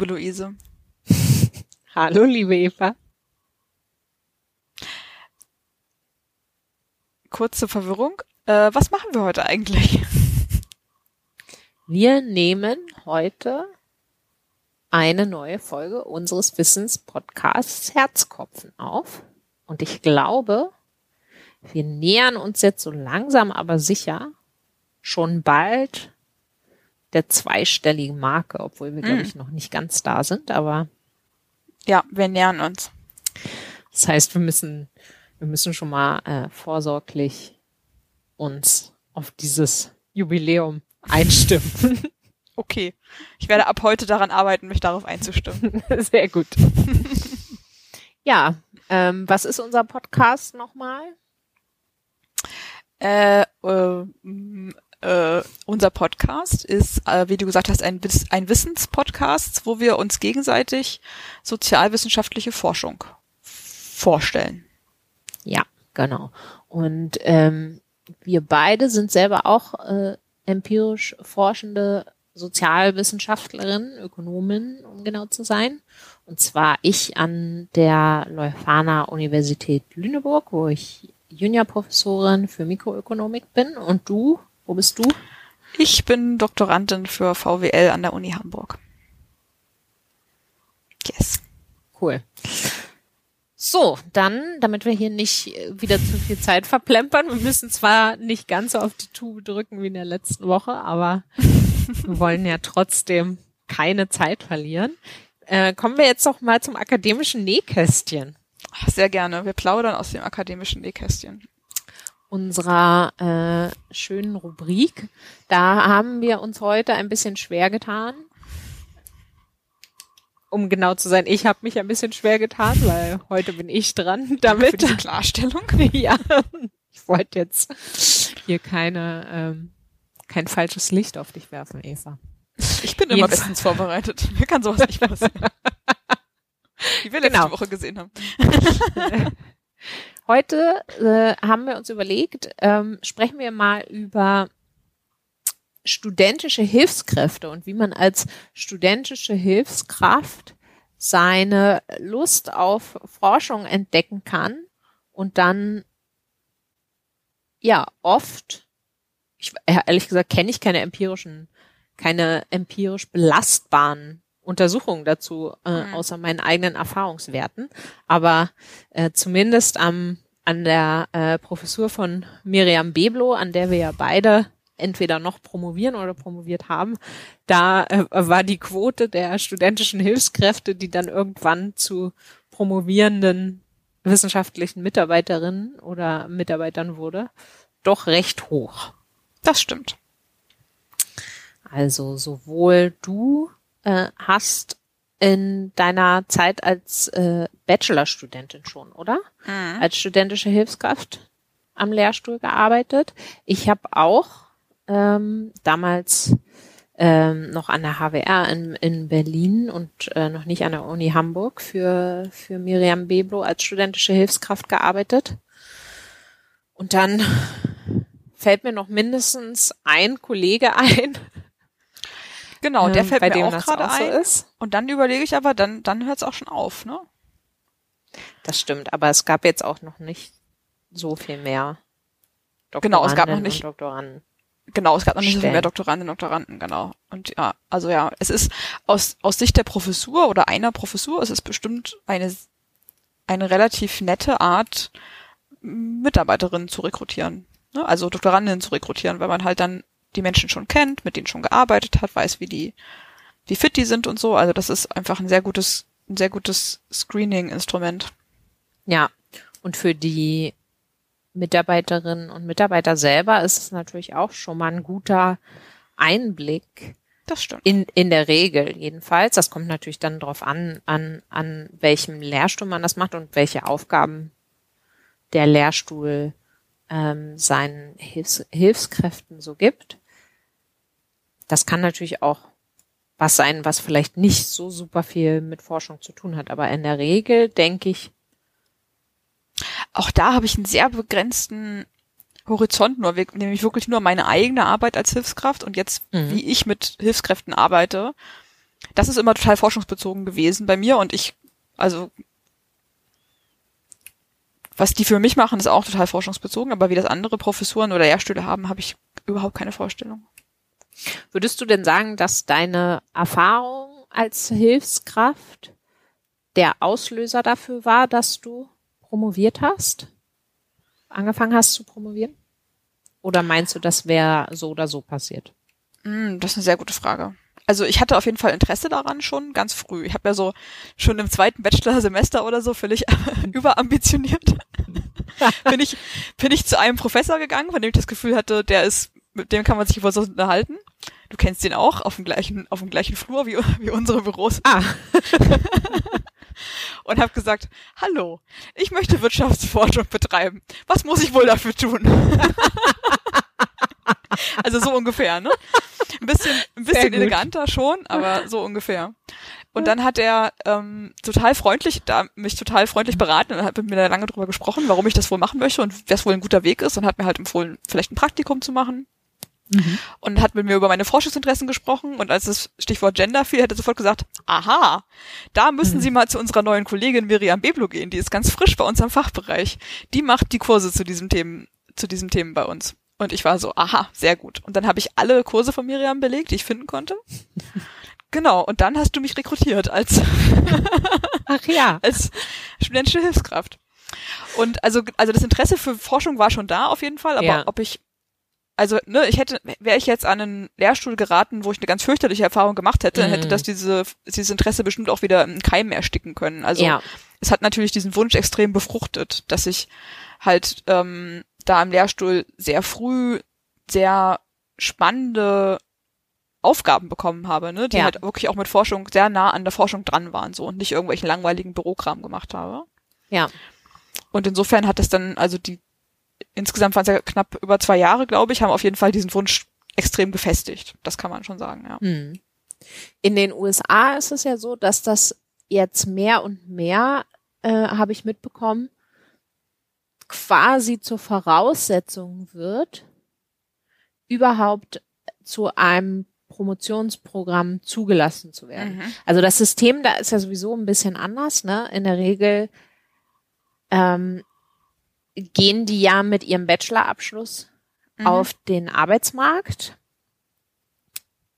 Hallo, liebe Luise. Hallo, liebe Eva. Kurze Verwirrung. Äh, was machen wir heute eigentlich? Wir nehmen heute eine neue Folge unseres Wissenspodcasts Herzkopfen auf. Und ich glaube, wir nähern uns jetzt so langsam aber sicher schon bald der zweistelligen Marke, obwohl wir, mm. glaube ich, noch nicht ganz da sind, aber. Ja, wir nähern uns. Das heißt, wir müssen, wir müssen schon mal äh, vorsorglich uns auf dieses Jubiläum einstimmen. Okay. Ich werde ab heute daran arbeiten, mich darauf einzustimmen. Sehr gut. ja, ähm, was ist unser Podcast nochmal? Äh, äh, äh, unser Podcast ist, äh, wie du gesagt hast, ein, ein Wissenspodcast, wo wir uns gegenseitig sozialwissenschaftliche Forschung vorstellen. Ja, genau. Und ähm, wir beide sind selber auch äh, empirisch forschende Sozialwissenschaftlerinnen, Ökonomen, um genau zu sein. Und zwar ich an der Leuphana Universität Lüneburg, wo ich Juniorprofessorin für Mikroökonomik bin. Und du wo bist du? Ich bin Doktorandin für VWL an der Uni Hamburg. Yes. Cool. So, dann, damit wir hier nicht wieder zu viel Zeit verplempern, wir müssen zwar nicht ganz so auf die Tube drücken wie in der letzten Woche, aber wir wollen ja trotzdem keine Zeit verlieren. Äh, kommen wir jetzt noch mal zum akademischen Nähkästchen. Sehr gerne. Wir plaudern aus dem akademischen Nähkästchen unserer äh, schönen Rubrik. Da haben wir uns heute ein bisschen schwer getan. Um genau zu sein, ich habe mich ein bisschen schwer getan, weil heute bin ich dran damit. Für diese Klarstellung. ja. Ich wollte jetzt hier keine ähm, kein falsches Licht auf dich werfen, Eva. Ich bin immer bestens vorbereitet. Mir kann sowas nicht passieren. Wie wir letzte genau. Woche gesehen haben. Heute äh, haben wir uns überlegt, ähm, sprechen wir mal über studentische Hilfskräfte und wie man als studentische Hilfskraft seine Lust auf Forschung entdecken kann und dann ja oft, ich, ehrlich gesagt kenne ich keine empirischen, keine empirisch belastbaren Untersuchungen dazu, äh, mhm. außer meinen eigenen Erfahrungswerten. Aber äh, zumindest am an der äh, Professur von Miriam Beblo, an der wir ja beide entweder noch promovieren oder promoviert haben, da äh, war die Quote der studentischen Hilfskräfte, die dann irgendwann zu promovierenden wissenschaftlichen Mitarbeiterinnen oder Mitarbeitern wurde, doch recht hoch. Das stimmt. Also sowohl du äh, hast in deiner Zeit als äh, Bachelorstudentin schon, oder? Mhm. Als studentische Hilfskraft am Lehrstuhl gearbeitet. Ich habe auch ähm, damals ähm, noch an der HWR in, in Berlin und äh, noch nicht an der Uni Hamburg für, für Miriam Beblo als studentische Hilfskraft gearbeitet. Und dann fällt mir noch mindestens ein Kollege ein, Genau, der ähm, fällt mir auch gerade auch ein. So und dann überlege ich aber, dann, dann hört es auch schon auf, ne? Das stimmt, aber es gab jetzt auch noch nicht so viel mehr Genau, es gab noch nicht. Doktoranden. Genau, es gab noch nicht so viel mehr Doktoranden und Doktoranden, genau. Und ja, also ja, es ist aus, aus Sicht der Professur oder einer Professur, es ist bestimmt eine, eine relativ nette Art, Mitarbeiterinnen zu rekrutieren. Ne? Also Doktorandinnen zu rekrutieren, weil man halt dann die Menschen schon kennt, mit denen schon gearbeitet hat, weiß, wie die, wie fit die sind und so. Also das ist einfach ein sehr gutes, ein sehr gutes Screening-Instrument. Ja. Und für die Mitarbeiterinnen und Mitarbeiter selber ist es natürlich auch schon mal ein guter Einblick. Das stimmt. In, in der Regel jedenfalls. Das kommt natürlich dann drauf an, an, an welchem Lehrstuhl man das macht und welche Aufgaben der Lehrstuhl ähm, seinen Hilfs Hilfskräften so gibt. Das kann natürlich auch was sein, was vielleicht nicht so super viel mit Forschung zu tun hat. Aber in der Regel denke ich. Auch da habe ich einen sehr begrenzten Horizont nur, nämlich wirklich nur meine eigene Arbeit als Hilfskraft und jetzt, mhm. wie ich mit Hilfskräften arbeite. das ist immer total forschungsbezogen gewesen bei mir und ich, also was die für mich machen, ist auch total forschungsbezogen, aber wie das andere Professuren oder Lehrstühle haben, habe ich überhaupt keine Vorstellung. Würdest du denn sagen, dass deine Erfahrung als Hilfskraft der Auslöser dafür war, dass du promoviert hast? Angefangen hast zu promovieren? Oder meinst du, das wäre so oder so passiert? Mm, das ist eine sehr gute Frage. Also ich hatte auf jeden Fall Interesse daran schon ganz früh. Ich habe ja so schon im zweiten Bachelorsemester oder so völlig überambitioniert. bin ich bin ich zu einem Professor gegangen, von dem ich das Gefühl hatte, der ist mit dem kann man sich über so unterhalten. Du kennst den auch auf dem gleichen auf dem gleichen Flur wie wie unsere Büros. Ah. und habe gesagt, hallo, ich möchte Wirtschaftsforschung betreiben. Was muss ich wohl dafür tun? also so ungefähr, ne? Ein bisschen, ein bisschen eleganter schon, aber so ungefähr. Und dann hat er ähm, total freundlich, da mich total freundlich beraten und hat mit mir da lange drüber gesprochen, warum ich das wohl machen möchte und wer wohl ein guter Weg ist und hat mir halt empfohlen, vielleicht ein Praktikum zu machen. Mhm. Und hat mit mir über meine Forschungsinteressen gesprochen und als das Stichwort Gender fiel, hat er sofort gesagt, aha, da müssen mhm. Sie mal zu unserer neuen Kollegin Miriam Beblo gehen, die ist ganz frisch bei uns am Fachbereich. Die macht die Kurse zu diesem Themen, zu diesen Themen bei uns. Und ich war so, aha, sehr gut. Und dann habe ich alle Kurse von Miriam belegt, die ich finden konnte. Genau, und dann hast du mich rekrutiert als, Ach ja. als studentische Hilfskraft. Und also, also das Interesse für Forschung war schon da auf jeden Fall, aber ja. ob ich, also, ne, ich hätte, wäre ich jetzt an einen Lehrstuhl geraten, wo ich eine ganz fürchterliche Erfahrung gemacht hätte, mhm. dann hätte das diese, dieses Interesse bestimmt auch wieder im Keim ersticken können. Also, ja. es hat natürlich diesen Wunsch extrem befruchtet, dass ich halt, ähm, da im Lehrstuhl sehr früh sehr spannende Aufgaben bekommen habe, ne, die ja. halt wirklich auch mit Forschung sehr nah an der Forschung dran waren so und nicht irgendwelchen langweiligen Bürokram gemacht habe. Ja. Und insofern hat es dann, also die insgesamt waren es ja knapp über zwei Jahre, glaube ich, haben auf jeden Fall diesen Wunsch extrem gefestigt. Das kann man schon sagen, ja. Hm. In den USA ist es ja so, dass das jetzt mehr und mehr, äh, habe ich mitbekommen, quasi zur Voraussetzung wird, überhaupt zu einem Promotionsprogramm zugelassen zu werden. Mhm. Also das System da ist ja sowieso ein bisschen anders. Ne? In der Regel ähm, gehen die ja mit ihrem Bachelorabschluss mhm. auf den Arbeitsmarkt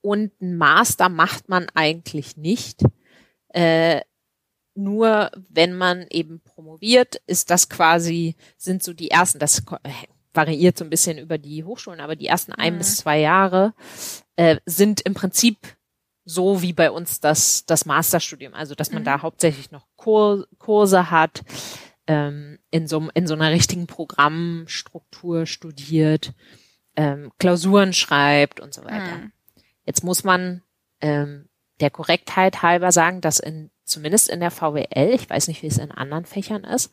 und ein Master macht man eigentlich nicht. Äh, nur wenn man eben promoviert, ist das quasi, sind so die ersten, das äh, variiert so ein bisschen über die Hochschulen, aber die ersten ein mhm. bis zwei Jahre äh, sind im Prinzip so wie bei uns das, das Masterstudium, also dass man mhm. da hauptsächlich noch Kur Kurse hat, ähm, in, so, in so einer richtigen Programmstruktur studiert, ähm, Klausuren schreibt und so weiter. Mhm. Jetzt muss man ähm, der Korrektheit halber sagen, dass in zumindest in der VWL, ich weiß nicht, wie es in anderen Fächern ist,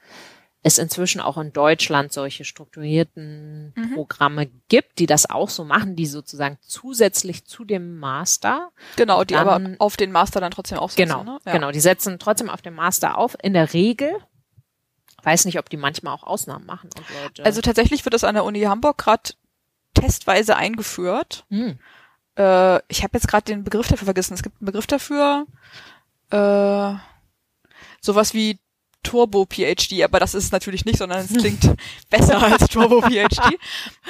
es inzwischen auch in Deutschland solche strukturierten mhm. Programme gibt, die das auch so machen, die sozusagen zusätzlich zu dem Master. Genau, die dann, aber auf den Master dann trotzdem aufsetzen. Genau, ne? ja. genau, die setzen trotzdem auf den Master auf. In der Regel. Weiß nicht, ob die manchmal auch Ausnahmen machen. Also tatsächlich wird das an der Uni Hamburg gerade testweise eingeführt. Mhm. Äh, ich habe jetzt gerade den Begriff dafür vergessen. Es gibt einen Begriff dafür äh, sowas wie Turbo PhD, aber das ist es natürlich nicht, sondern es klingt besser als Turbo PhD.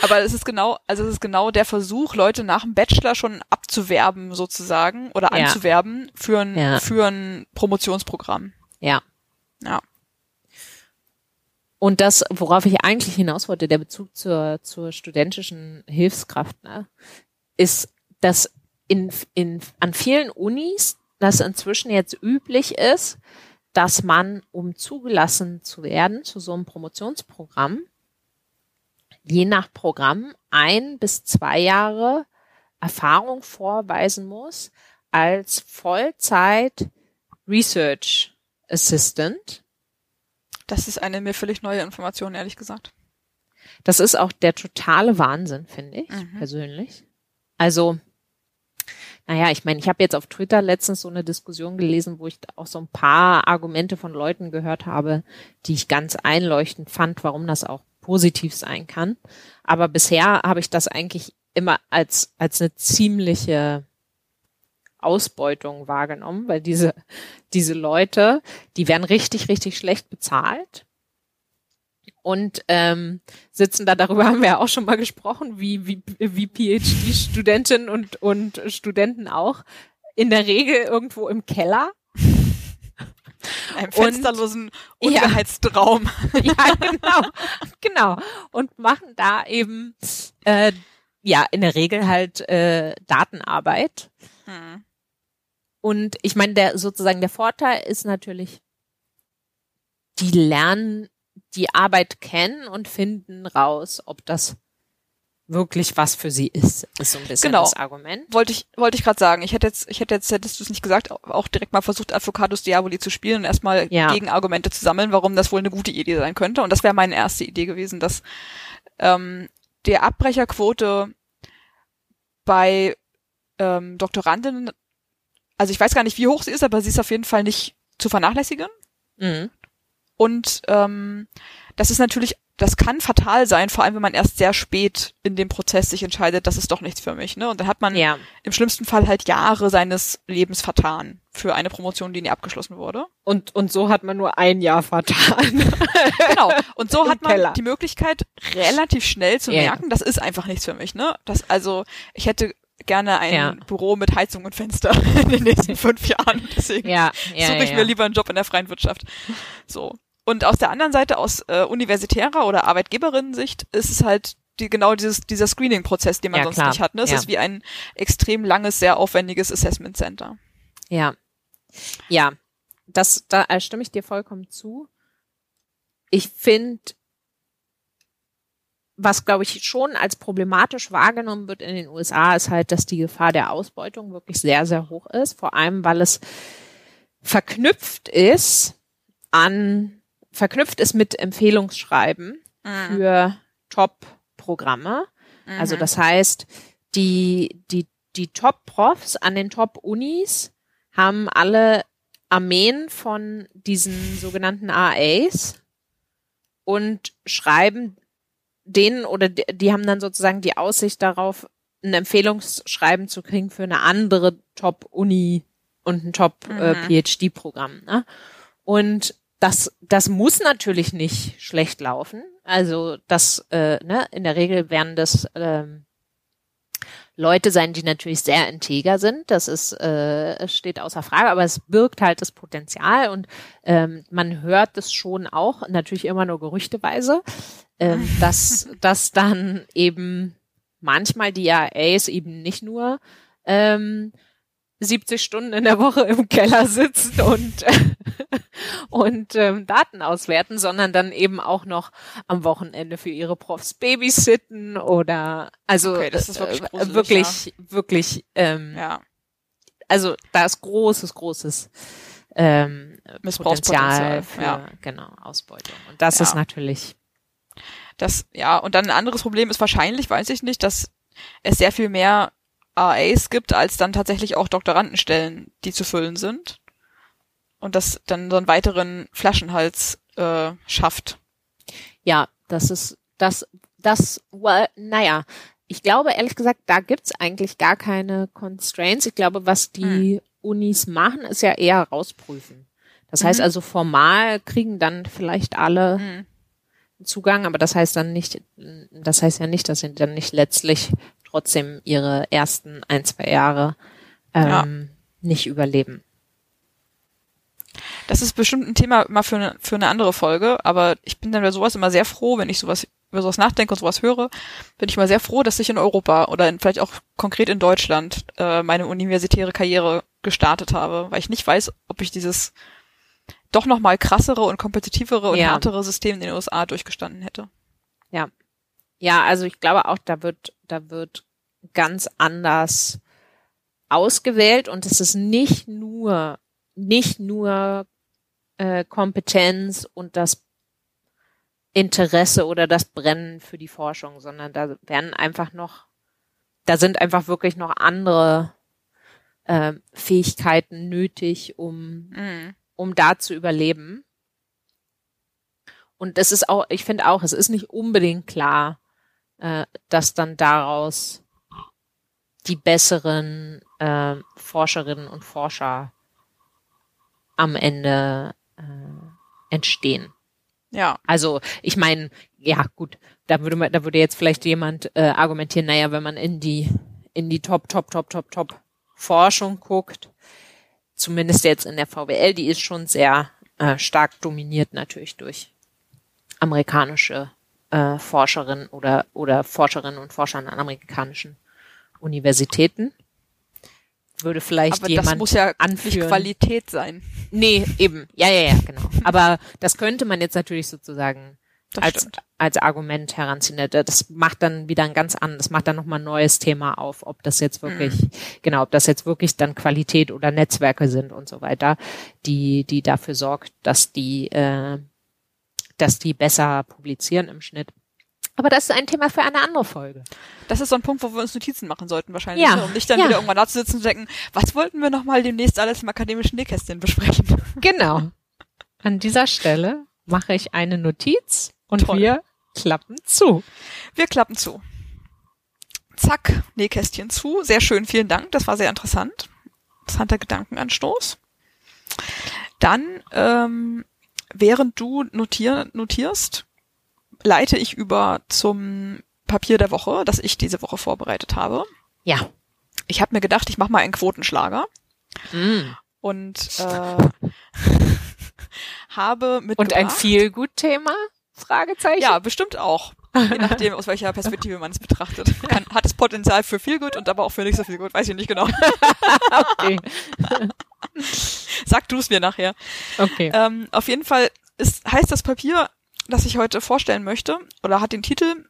Aber es ist genau, also es ist genau der Versuch, Leute nach dem Bachelor schon abzuwerben sozusagen oder ja. anzuwerben für ein, ja. für ein Promotionsprogramm. Ja. Ja. Und das, worauf ich eigentlich hinaus wollte, der Bezug zur, zur studentischen Hilfskraft, ne, ist, dass in, in, an vielen Unis dass inzwischen jetzt üblich ist, dass man, um zugelassen zu werden zu so einem Promotionsprogramm, je nach Programm ein bis zwei Jahre Erfahrung vorweisen muss als Vollzeit Research Assistant. Das ist eine mir völlig neue Information, ehrlich gesagt. Das ist auch der totale Wahnsinn, finde ich, mhm. persönlich. Also, naja, ich meine, ich habe jetzt auf Twitter letztens so eine Diskussion gelesen, wo ich auch so ein paar Argumente von Leuten gehört habe, die ich ganz einleuchtend fand, warum das auch positiv sein kann. Aber bisher habe ich das eigentlich immer als, als eine ziemliche Ausbeutung wahrgenommen, weil diese, diese Leute, die werden richtig, richtig schlecht bezahlt und ähm, sitzen da, darüber haben wir ja auch schon mal gesprochen, wie, wie, wie PhD-Studentinnen und, und Studenten auch, in der Regel irgendwo im Keller. Einem fensterlosen, ungeheizten ja, Raum. Ja, genau. genau. Und machen da eben äh, ja in der Regel halt äh, Datenarbeit. Hm. Und ich meine, der sozusagen der Vorteil ist natürlich, die lernen die Arbeit kennen und finden raus, ob das wirklich was für sie ist, ist so ein bisschen genau. das Argument. Wollte ich, wollte ich gerade sagen. Ich hätte jetzt, ich hätte jetzt, hättest du es nicht gesagt, auch direkt mal versucht, Advocatus Diaboli zu spielen und erstmal ja. Gegenargumente zu sammeln, warum das wohl eine gute Idee sein könnte. Und das wäre meine erste Idee gewesen, dass ähm, der Abbrecherquote bei ähm, Doktorandinnen, also ich weiß gar nicht, wie hoch sie ist, aber sie ist auf jeden Fall nicht zu vernachlässigen. Mhm. Und ähm, das ist natürlich, das kann fatal sein, vor allem wenn man erst sehr spät in dem Prozess sich entscheidet, das ist doch nichts für mich. Ne? Und dann hat man ja. im schlimmsten Fall halt Jahre seines Lebens vertan für eine Promotion, die nie abgeschlossen wurde. Und, und so hat man nur ein Jahr vertan. genau. Und so hat man Keller. die Möglichkeit, relativ schnell zu merken, das ist einfach nichts für mich. Ne? Das, also, ich hätte gerne ein ja. Büro mit Heizung und Fenster in den nächsten fünf Jahren. Deswegen ja, ja, suche ich mir lieber einen Job in der freien Wirtschaft. So. Und aus der anderen Seite, aus äh, universitärer oder Arbeitgeberinnen-Sicht, ist es halt die, genau dieses, dieser Screening-Prozess, den man sonst klar. nicht hat. Ne? Es ist wie ein extrem langes, sehr aufwendiges Assessment Center. Ja. Ja. Das, da äh, stimme ich dir vollkommen zu. Ich finde, was glaube ich schon als problematisch wahrgenommen wird in den USA, ist halt, dass die Gefahr der Ausbeutung wirklich sehr, sehr hoch ist. Vor allem, weil es verknüpft ist an verknüpft ist mit Empfehlungsschreiben mhm. für Top-Programme. Mhm. Also das heißt, die, die, die Top-Profs an den Top-Unis haben alle Armeen von diesen sogenannten AAs und schreiben denen oder die, die haben dann sozusagen die Aussicht darauf, ein Empfehlungsschreiben zu kriegen für eine andere Top-Uni und ein Top-PhD-Programm. Mhm. Äh, ne? Und das, das muss natürlich nicht schlecht laufen. Also das, äh, ne, in der Regel werden das ähm, Leute sein, die natürlich sehr integer sind. Das ist, äh, steht außer Frage, aber es birgt halt das Potenzial und ähm, man hört es schon auch, natürlich immer nur gerüchteweise, ähm, dass, dass dann eben manchmal die IAs eben nicht nur ähm, 70 Stunden in der Woche im Keller sitzen und und ähm, Daten auswerten, sondern dann eben auch noch am Wochenende für ihre Profs babysitten oder also okay, ist wirklich äh, wirklich, ja. wirklich ähm, ja. also da ist großes großes ähm, Potenzial für ja. genau Ausbeutung und das ja. ist natürlich das ja und dann ein anderes Problem ist wahrscheinlich weiß ich nicht dass es sehr viel mehr RAs gibt, als dann tatsächlich auch Doktorandenstellen, die zu füllen sind. Und das dann so einen weiteren Flaschenhals äh, schafft. Ja, das ist das, das, well, naja, ich glaube ehrlich gesagt, da gibt's eigentlich gar keine Constraints. Ich glaube, was die hm. Unis machen, ist ja eher rausprüfen. Das mhm. heißt also formal kriegen dann vielleicht alle mhm. Zugang, aber das heißt dann nicht, das heißt ja nicht, dass sie dann nicht letztlich trotzdem ihre ersten ein, zwei Jahre ähm, ja. nicht überleben. Das ist bestimmt ein Thema mal für eine, für eine andere Folge, aber ich bin dann bei sowas immer sehr froh, wenn ich sowas über sowas nachdenke und sowas höre, bin ich mal sehr froh, dass ich in Europa oder in, vielleicht auch konkret in Deutschland äh, meine universitäre Karriere gestartet habe, weil ich nicht weiß, ob ich dieses doch noch mal krassere und kompetitivere und ja. härtere System in den USA durchgestanden hätte. Ja. Ja, also ich glaube auch, da wird da wird ganz anders ausgewählt und es ist nicht nur, nicht nur äh, Kompetenz und das Interesse oder das Brennen für die Forschung, sondern da werden einfach noch, da sind einfach wirklich noch andere äh, Fähigkeiten nötig, um, mhm. Um da zu überleben. Und das ist auch, ich finde auch, es ist nicht unbedingt klar, äh, dass dann daraus die besseren äh, Forscherinnen und Forscher am Ende äh, entstehen. Ja. Also ich meine, ja gut, da würde man, da würde jetzt vielleicht jemand äh, argumentieren, naja, wenn man in die in die Top, Top, Top, Top, Top Forschung guckt, zumindest jetzt in der VWL, die ist schon sehr äh, stark dominiert natürlich durch amerikanische äh, Forscherinnen oder oder Forscherinnen und Forscher an amerikanischen Universitäten würde vielleicht Aber jemand das muss ja anführen. nicht Qualität sein. Nee, eben. Ja, ja, ja, genau. Aber das könnte man jetzt natürlich sozusagen Das als, stimmt. als Argument heranziehen. Das macht dann wieder ein ganz anderes, das macht dann nochmal ein neues Thema auf, ob das jetzt wirklich, Mhm. genau, ob das jetzt wirklich dann Qualität oder Netzwerke sind und so weiter, die, die dafür sorgt, dass die, äh, dass die besser publizieren im Schnitt. Aber das ist ein Thema für eine andere Folge. Das ist so ein Punkt, wo wir uns Notizen machen sollten wahrscheinlich. Ja, ne? Um nicht dann ja. wieder irgendwann da zu sitzen und denken, was wollten wir nochmal demnächst alles im akademischen Nähkästchen besprechen? Genau. An dieser Stelle mache ich eine Notiz und Toll. wir klappen zu. Wir klappen zu. Zack, Nähkästchen zu. Sehr schön, vielen Dank. Das war sehr interessant. Interessanter Gedankenanstoß. Dann, ähm, während du notier notierst, leite ich über zum Papier der Woche, das ich diese Woche vorbereitet habe. Ja. Ich habe mir gedacht, ich mache mal einen Quotenschlager Mm. und äh, habe mitgebracht. Und ein Feel-Good-Thema? Fragezeichen? Ja, bestimmt auch. Je nachdem, aus welcher Perspektive man es betrachtet. Kann, hat es Potenzial für viel gut und aber auch für nicht so viel gut. Weiß ich nicht genau. Okay. Sag du es mir nachher. okay. Ähm, auf jeden Fall ist, heißt das Papier, das ich heute vorstellen möchte, oder hat den Titel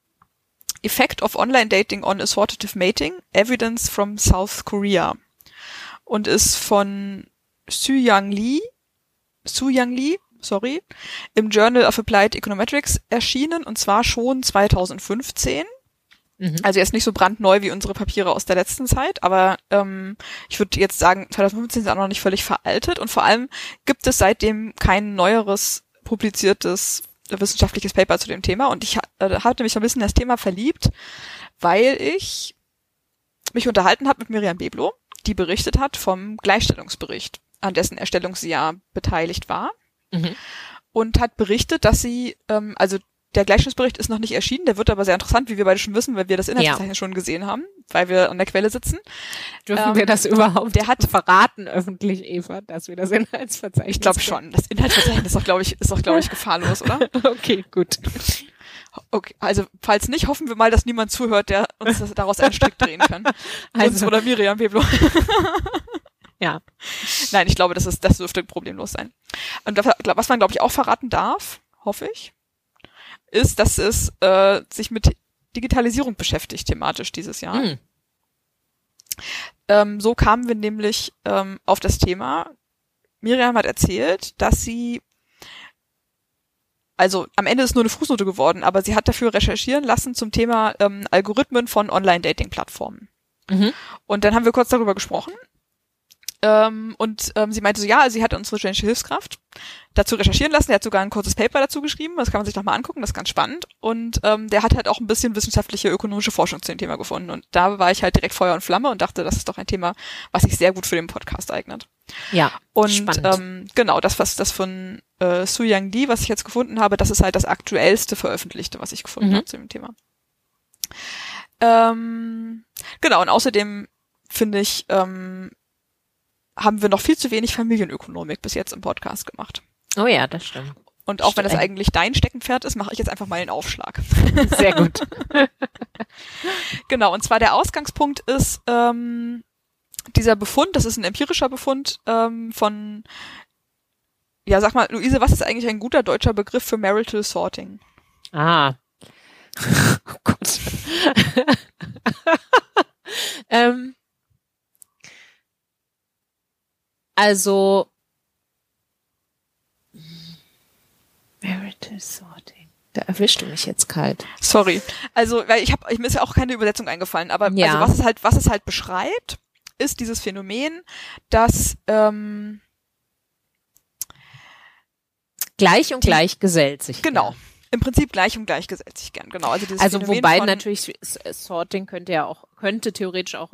Effect of Online Dating on Assortative Mating, Evidence from South Korea. Und ist von Su Yang Lee, Su Yang Lee, sorry, im Journal of Applied Econometrics erschienen und zwar schon 2015. Mhm. Also jetzt nicht so brandneu wie unsere Papiere aus der letzten Zeit, aber ähm, ich würde jetzt sagen, 2015 ist auch noch nicht völlig veraltet und vor allem gibt es seitdem kein neueres publiziertes wissenschaftliches Paper zu dem Thema und ich äh, hatte mich so ein bisschen in das Thema verliebt, weil ich mich unterhalten habe mit Miriam Beblo, die berichtet hat vom Gleichstellungsbericht, an dessen Erstellung sie ja beteiligt war Mhm. und hat berichtet, dass sie, ähm, also der Gleichstellungsbericht ist noch nicht erschienen, der wird aber sehr interessant, wie wir beide schon wissen, weil wir das Inhaltsverzeichnis schon gesehen haben, weil wir an der Quelle sitzen. Dürfen ähm, wir das überhaupt der hat- verraten öffentlich, Eva, dass wir das Inhaltsverzeichnis Ich glaube schon. Das Inhaltsverzeichnis ist doch, glaube ich, ist doch, glaube ich, gefahrlos, oder? Okay, gut. Okay, also falls nicht, hoffen wir mal, dass niemand zuhört, der uns das, daraus einen Strick drehen kann. Uns Also, oder Miriam Beblo. ja. Nein, ich glaube, das ist, das dürfte problemlos sein. Und was man, glaube ich, auch verraten darf, hoffe ich, ist, dass es äh, sich mit Digitalisierung beschäftigt thematisch dieses Jahr. Mhm. Ähm, so kamen wir nämlich ähm, auf das Thema. Miriam hat erzählt, dass sie, also am Ende ist nur eine Fußnote geworden, aber sie hat dafür recherchieren lassen zum Thema ähm, Algorithmen von Online-Dating-Plattformen. Mhm. Und dann haben wir kurz darüber gesprochen. Ähm, und ähm, sie meinte so, ja, also sie hat unsere studentische Hilfskraft dazu recherchieren lassen. Der hat sogar ein kurzes Paper dazu geschrieben. Das kann man sich doch mal angucken. Das ist ganz spannend. Und ähm, der hat halt auch ein bisschen wissenschaftliche, ökonomische Forschung zu dem Thema gefunden. Und da war ich halt direkt Feuer und Flamme und dachte, das ist doch ein Thema, was sich sehr gut für den Podcast eignet. Ja. Und Spannend. ähm, genau, das, was das von äh, Su Yang Li, was ich jetzt gefunden habe, das ist halt das aktuellste veröffentlichte, was ich gefunden Mhm. habe zu dem Thema. Ähm, genau, und außerdem finde ich, ähm, haben wir noch viel zu wenig Familienökonomik bis jetzt im Podcast gemacht. Oh ja, das stimmt. Und auch wenn das eigentlich dein Steckenpferd ist, mache ich jetzt einfach mal einen Aufschlag. Sehr gut. Genau, und zwar der Ausgangspunkt ist ähm, dieser Befund, das ist ein empirischer Befund ähm, von, ja, sag mal, Luise, was ist eigentlich ein guter deutscher Begriff für Marital Sorting? Ah. Oh Gott. ähm, also Marital Sorting. Da erwischst du mich jetzt kalt. Sorry. Also, weil ich habe, mir ist ja auch keine Übersetzung eingefallen, aber Ja. also was es halt, was es halt beschreibt, ist dieses Phänomen, dass ähm, Gleich und Die- gleich gesellt sich. genau gern. im Prinzip gleich und gleich gesetzt sich gern. Genau. Also dieses Also Phänomen wobei von, natürlich Sorting könnte ja auch könnte theoretisch auch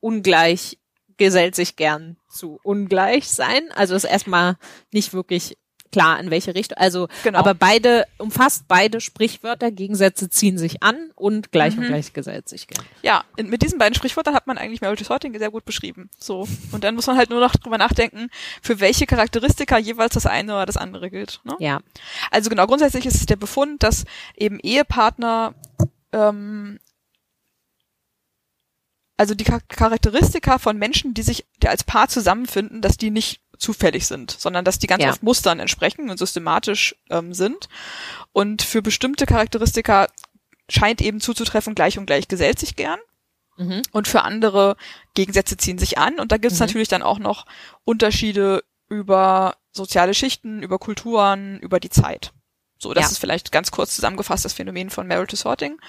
ungleich gesellt sich gern zu ungleich sein. Also ist erstmal nicht wirklich klar, in welche Richtung. Also, genau. aber beide, umfasst beide Sprichwörter, Gegensätze ziehen sich an und gleich mhm. und gleich gesellt sich gern. Ja, in, mit diesen beiden Sprichwörtern hat man eigentlich Marital Sorting sehr gut beschrieben. So. Und dann muss man halt nur noch drüber nachdenken, für welche Charakteristika jeweils das eine oder das andere gilt. Ne? Ja. Also genau, grundsätzlich ist es der Befund, dass eben Ehepartner ähm, also die Charakteristika von Menschen, die sich die als Paar zusammenfinden, dass die nicht zufällig sind, sondern dass die ganz ja. oft Mustern entsprechen und systematisch ähm, sind. Und für bestimmte Charakteristika scheint eben zuzutreffen, gleich und gleich gesellt sich gern. Mhm. Und für andere Gegensätze ziehen sich an. Und da gibt es mhm. natürlich dann auch noch Unterschiede über soziale Schichten, über Kulturen, über die Zeit. So, das ja. ist vielleicht ganz kurz zusammengefasst das Phänomen von Marital Sorting.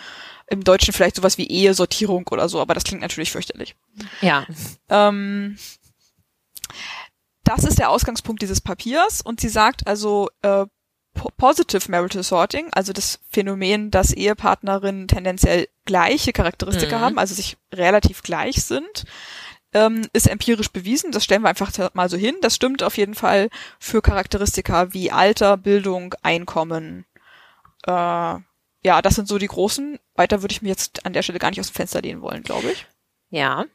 Im Deutschen vielleicht sowas wie Ehesortierung oder so, aber das klingt natürlich fürchterlich. Ja. Ähm, das ist der Ausgangspunkt dieses Papiers und sie sagt also äh, Positive Marital Sorting, also das Phänomen, dass Ehepartnerinnen tendenziell gleiche Charakteristika mhm. haben, also sich relativ gleich sind, ähm, ist empirisch bewiesen. Das stellen wir einfach mal so hin. Das stimmt auf jeden Fall für Charakteristika wie Alter, Bildung, Einkommen. Äh, ja, das sind so die großen. Weiter würde ich mir jetzt an der Stelle gar nicht aus dem Fenster lehnen wollen, glaube ich. Ja.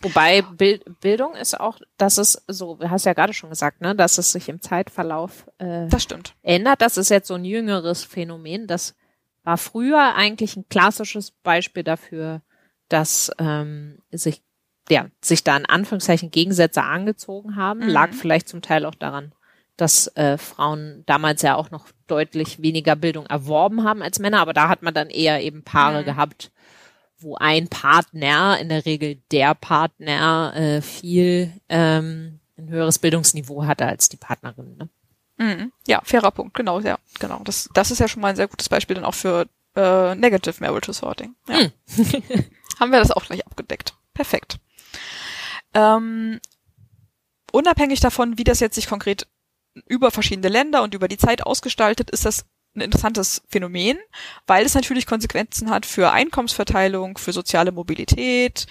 Wobei Bild, Bildung ist auch, dass es so, du hast ja gerade schon gesagt, ne, dass es sich im Zeitverlauf äh, das stimmt. ändert. Das ist jetzt so ein jüngeres Phänomen. Das war früher eigentlich ein klassisches Beispiel dafür, dass ähm, sich ja, sich da in Anführungszeichen Gegensätze angezogen haben. Mhm. Lag vielleicht zum Teil auch daran, dass äh, Frauen damals ja auch noch deutlich weniger Bildung erworben haben als Männer, aber da hat man dann eher eben Paare mhm. gehabt, wo ein Partner, in der Regel der Partner, äh, viel ähm, ein höheres Bildungsniveau hatte als die Partnerin. Ne? Mhm. Ja, fairer Punkt, genau, ja, genau. Das, das ist ja schon mal ein sehr gutes Beispiel dann auch für äh, Negative Marital Sorting. Ja. Mhm. Haben wir das auch gleich abgedeckt. Perfekt. Ähm, unabhängig davon, wie das jetzt sich konkret über verschiedene Länder und über die Zeit ausgestaltet, ist das ein interessantes Phänomen, weil es natürlich Konsequenzen hat für Einkommensverteilung, für soziale Mobilität,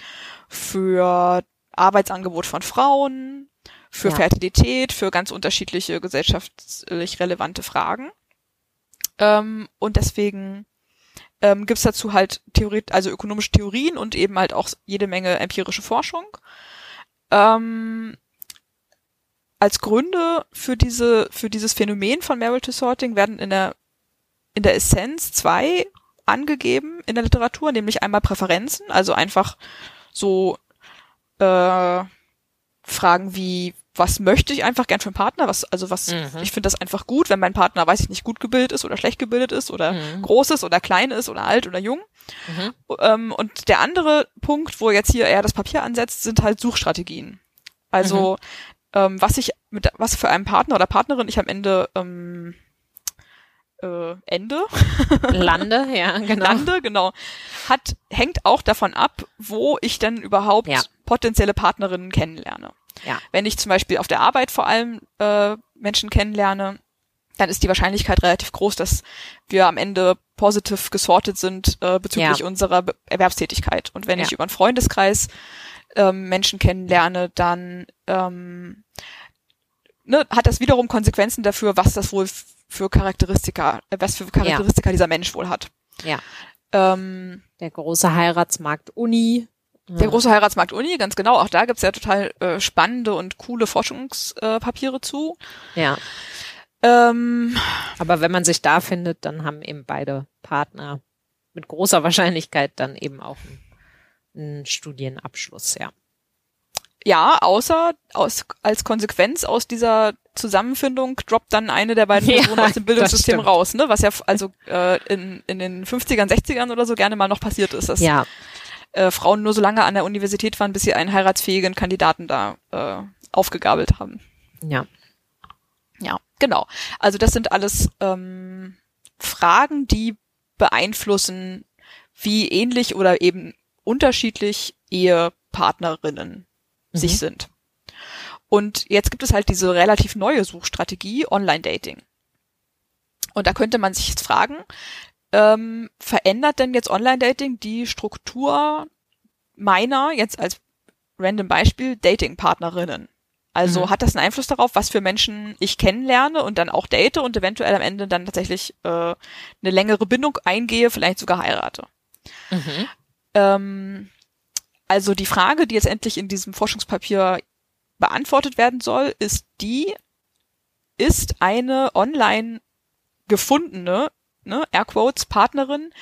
für Arbeitsangebot von Frauen, für ja. Fertilität, für ganz unterschiedliche gesellschaftlich relevante Fragen. Ähm, und deswegen ähm, gibt es dazu halt Theorie, also ökonomische Theorien und eben halt auch jede Menge empirische Forschung. Ähm, als Gründe für diese für dieses Phänomen von Marital Sorting werden in der in der Essenz zwei angegeben in der Literatur, nämlich einmal Präferenzen, also einfach so äh, Fragen wie was möchte ich einfach gern für einen Partner, was also was mhm. ich finde das einfach gut, wenn mein Partner weiß ich nicht gut gebildet ist oder schlecht gebildet ist oder mhm. groß ist oder klein ist oder alt oder jung. Mhm. Ähm, und der andere Punkt, wo jetzt hier eher das Papier ansetzt, sind halt Suchstrategien. Also mhm. ähm, was ich mit was für einen Partner oder Partnerin ich am Ende ähm, äh, Ende. Lande, ja, genau. Lande, genau. Hat, hängt auch davon ab, wo ich denn überhaupt ja. potenzielle Partnerinnen kennenlerne. Ja. Wenn ich zum Beispiel auf der Arbeit vor allem äh, Menschen kennenlerne, dann ist die Wahrscheinlichkeit relativ groß, dass wir am Ende positiv gesortet sind äh, bezüglich ja. unserer Be Erwerbstätigkeit. Und wenn ja. ich über einen Freundeskreis ähm, Menschen kennenlerne, dann ähm, ne, hat das wiederum Konsequenzen dafür, was das wohl für Charakteristika, äh, was für Charakteristika ja. dieser Mensch wohl hat. Ja. Ähm, der große Heiratsmarkt Uni. Der große Heiratsmarkt Uni, ganz genau. Auch da gibt's ja total äh, spannende und coole Forschungspapiere äh, zu. Ja. Ähm, Aber wenn man sich da findet, dann haben eben beide Partner mit großer Wahrscheinlichkeit dann eben auch einen, einen Studienabschluss, ja. Ja, außer aus, als Konsequenz aus dieser Zusammenfindung droppt dann eine der beiden Personen ja, aus dem Bildungssystem raus, ne? Was ja also äh, in, in den 50ern, 60ern oder so gerne mal noch passiert ist, dass ja. Äh, Frauen nur so lange an der Universität waren, bis sie einen heiratsfähigen Kandidaten da äh, aufgegabelt haben. Ja. Ja, genau. Also das sind alles ähm, Fragen, die beeinflussen, wie ähnlich oder eben unterschiedlich Ehepartnerinnen mhm. sich sind. Und jetzt gibt es halt diese relativ neue Suchstrategie, Online-Dating. Und da könnte man sich jetzt fragen, ähm, verändert denn jetzt Online-Dating die Struktur meiner jetzt als random Beispiel, Dating-Partnerinnen. Also mhm. hat das einen Einfluss darauf, was für Menschen ich kennenlerne und dann auch date und eventuell am Ende dann tatsächlich äh, eine längere Bindung eingehe, vielleicht sogar heirate. Mhm. Ähm, also die Frage, die jetzt endlich in diesem Forschungspapier beantwortet werden soll, ist die, ist eine online gefundene, ne, Airquotes, Partnerin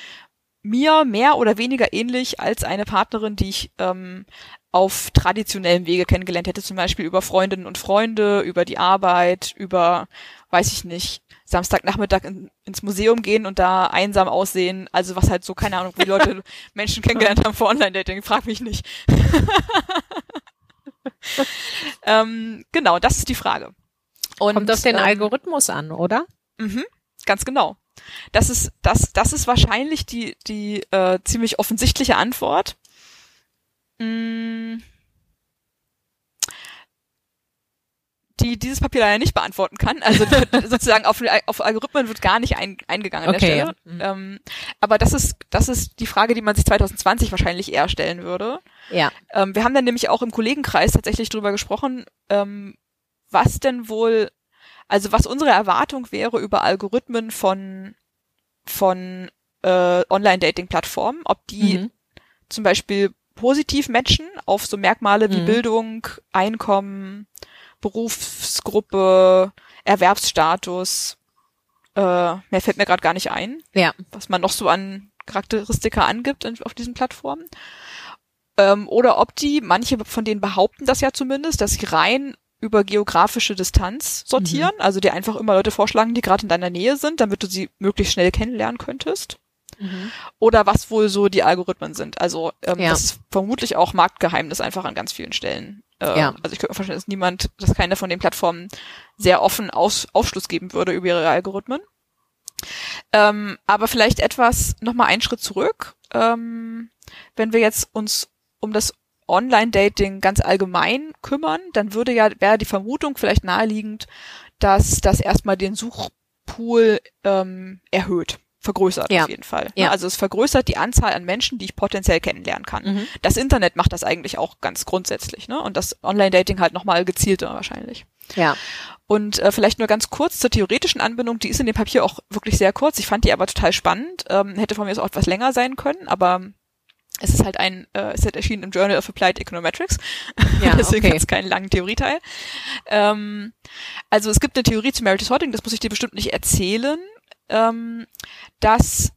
mir mehr oder weniger ähnlich als eine Partnerin, die ich ähm, auf traditionellem Wege kennengelernt hätte, zum Beispiel über Freundinnen und Freunde, über die Arbeit, über, weiß ich nicht, Samstagnachmittag in, ins Museum gehen und da einsam aussehen. Also was halt so, keine Ahnung, wie Leute Menschen kennengelernt haben vor Online-Dating, frag mich nicht. ähm, genau, das ist die Frage. Und, Kommt auf den ähm, Algorithmus an, oder? Mhm, ganz genau. Das ist, das, das ist wahrscheinlich die, die äh, ziemlich offensichtliche Antwort. Mm. die dieses Papier leider nicht beantworten kann. Also sozusagen auf, auf Algorithmen wird gar nicht ein, eingegangen an okay, der Stelle. Ja. Mhm. Ähm, aber das ist, das ist die Frage, die man sich 2020 wahrscheinlich eher stellen würde. Ja. Ähm, wir haben dann nämlich auch im Kollegenkreis tatsächlich drüber gesprochen, ähm, was denn wohl, also was unsere Erwartung wäre über Algorithmen von, von äh, Online-Dating-Plattformen, ob die mhm. zum Beispiel positiv matchen auf so Merkmale wie mhm. Bildung, Einkommen, Berufsgruppe, Erwerbsstatus. Äh, mehr fällt mir gerade gar nicht ein, ja. was man noch so an Charakteristika angibt in, auf diesen Plattformen. Ähm, oder ob die, manche von denen behaupten das ja zumindest, dass sie rein über geografische Distanz sortieren, mhm. also dir einfach immer Leute vorschlagen, die gerade in deiner Nähe sind, damit du sie möglichst schnell kennenlernen könntest. Mhm. Oder was wohl so die Algorithmen sind. Also ähm, ja. das ist vermutlich auch Marktgeheimnis einfach an ganz vielen Stellen. Äh, ja. Also ich könnte mir vorstellen, dass niemand, dass keine von den Plattformen sehr offen Aus, Aufschluss geben würde über ihre Algorithmen. Ähm, aber vielleicht etwas nochmal einen Schritt zurück. Ähm, wenn wir jetzt uns um das Online-Dating ganz allgemein kümmern, dann würde ja, wäre die Vermutung vielleicht naheliegend, dass das erstmal den Suchpool ähm, erhöht vergrößert ja. auf jeden Fall. Ja. Also es vergrößert die Anzahl an Menschen, die ich potenziell kennenlernen kann. Mhm. Das Internet macht das eigentlich auch ganz grundsätzlich, ne? Und das Online-Dating halt nochmal gezielter wahrscheinlich. Ja. Und äh, vielleicht nur ganz kurz zur theoretischen Anbindung, die ist in dem Papier auch wirklich sehr kurz. Ich fand die aber total spannend. Ähm, hätte von mir auch etwas länger sein können, aber es ist halt ein, äh, es ist halt erschienen im Journal of Applied Econometrics. Ja, Deswegen okay. hat es keinen langen Theorieteil. Ähm, also es gibt eine Theorie zu Merit Sorting, das muss ich dir bestimmt nicht erzählen ähm, dass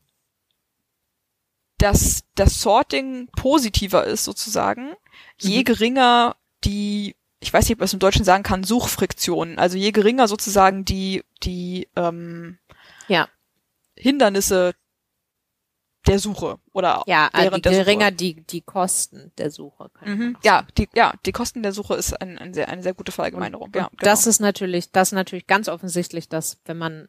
dass das Sorting positiver ist sozusagen, mhm. je geringer die, ich weiß nicht, ob man es im Deutschen sagen kann, Suchfriktionen, also je geringer sozusagen die die ähm, ja. Hindernisse der Suche oder ja, also während die geringer Suche. die die Kosten der Suche. Mhm, ja, die ja die Kosten der Suche ist ein, ein sehr, eine sehr gute Verallgemeinerung. Und, ja, genau. Das ist natürlich das ist natürlich ganz offensichtlich, dass wenn man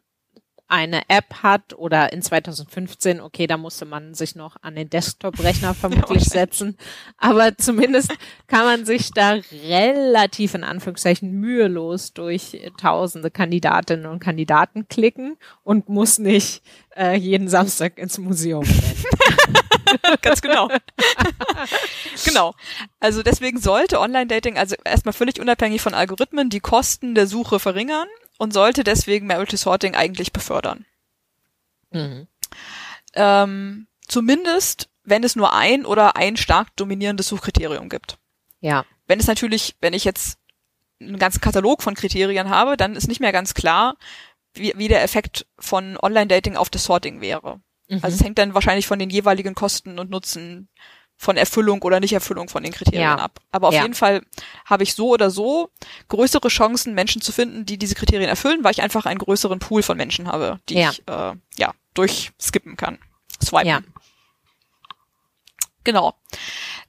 eine App hat oder in 2015, okay, da musste man sich noch an den Desktop-Rechner vermutlich setzen, aber zumindest kann man sich da relativ in Anführungszeichen mühelos durch tausende Kandidatinnen und Kandidaten klicken und muss nicht äh, jeden Samstag ins Museum rennen. Ganz genau. genau. Also deswegen sollte Online-Dating also erstmal völlig unabhängig von Algorithmen die Kosten der Suche verringern und sollte deswegen Marital Sorting eigentlich befördern. Mhm. Ähm, zumindest, wenn es nur ein oder ein stark dominierendes Suchkriterium gibt. Ja. Wenn es natürlich, wenn ich jetzt einen ganzen Katalog von Kriterien habe, dann ist nicht mehr ganz klar, wie, wie der Effekt von Online-Dating auf das Sorting wäre. Mhm. Also es hängt dann wahrscheinlich von den jeweiligen Kosten und Nutzen von Erfüllung oder Nichterfüllung von den Kriterien ja. ab. Aber auf ja. jeden Fall habe ich so oder so größere Chancen, Menschen zu finden, die diese Kriterien erfüllen, weil ich einfach einen größeren Pool von Menschen habe, die ja. ich äh, ja durchskippen kann. Swipen. Ja. Genau.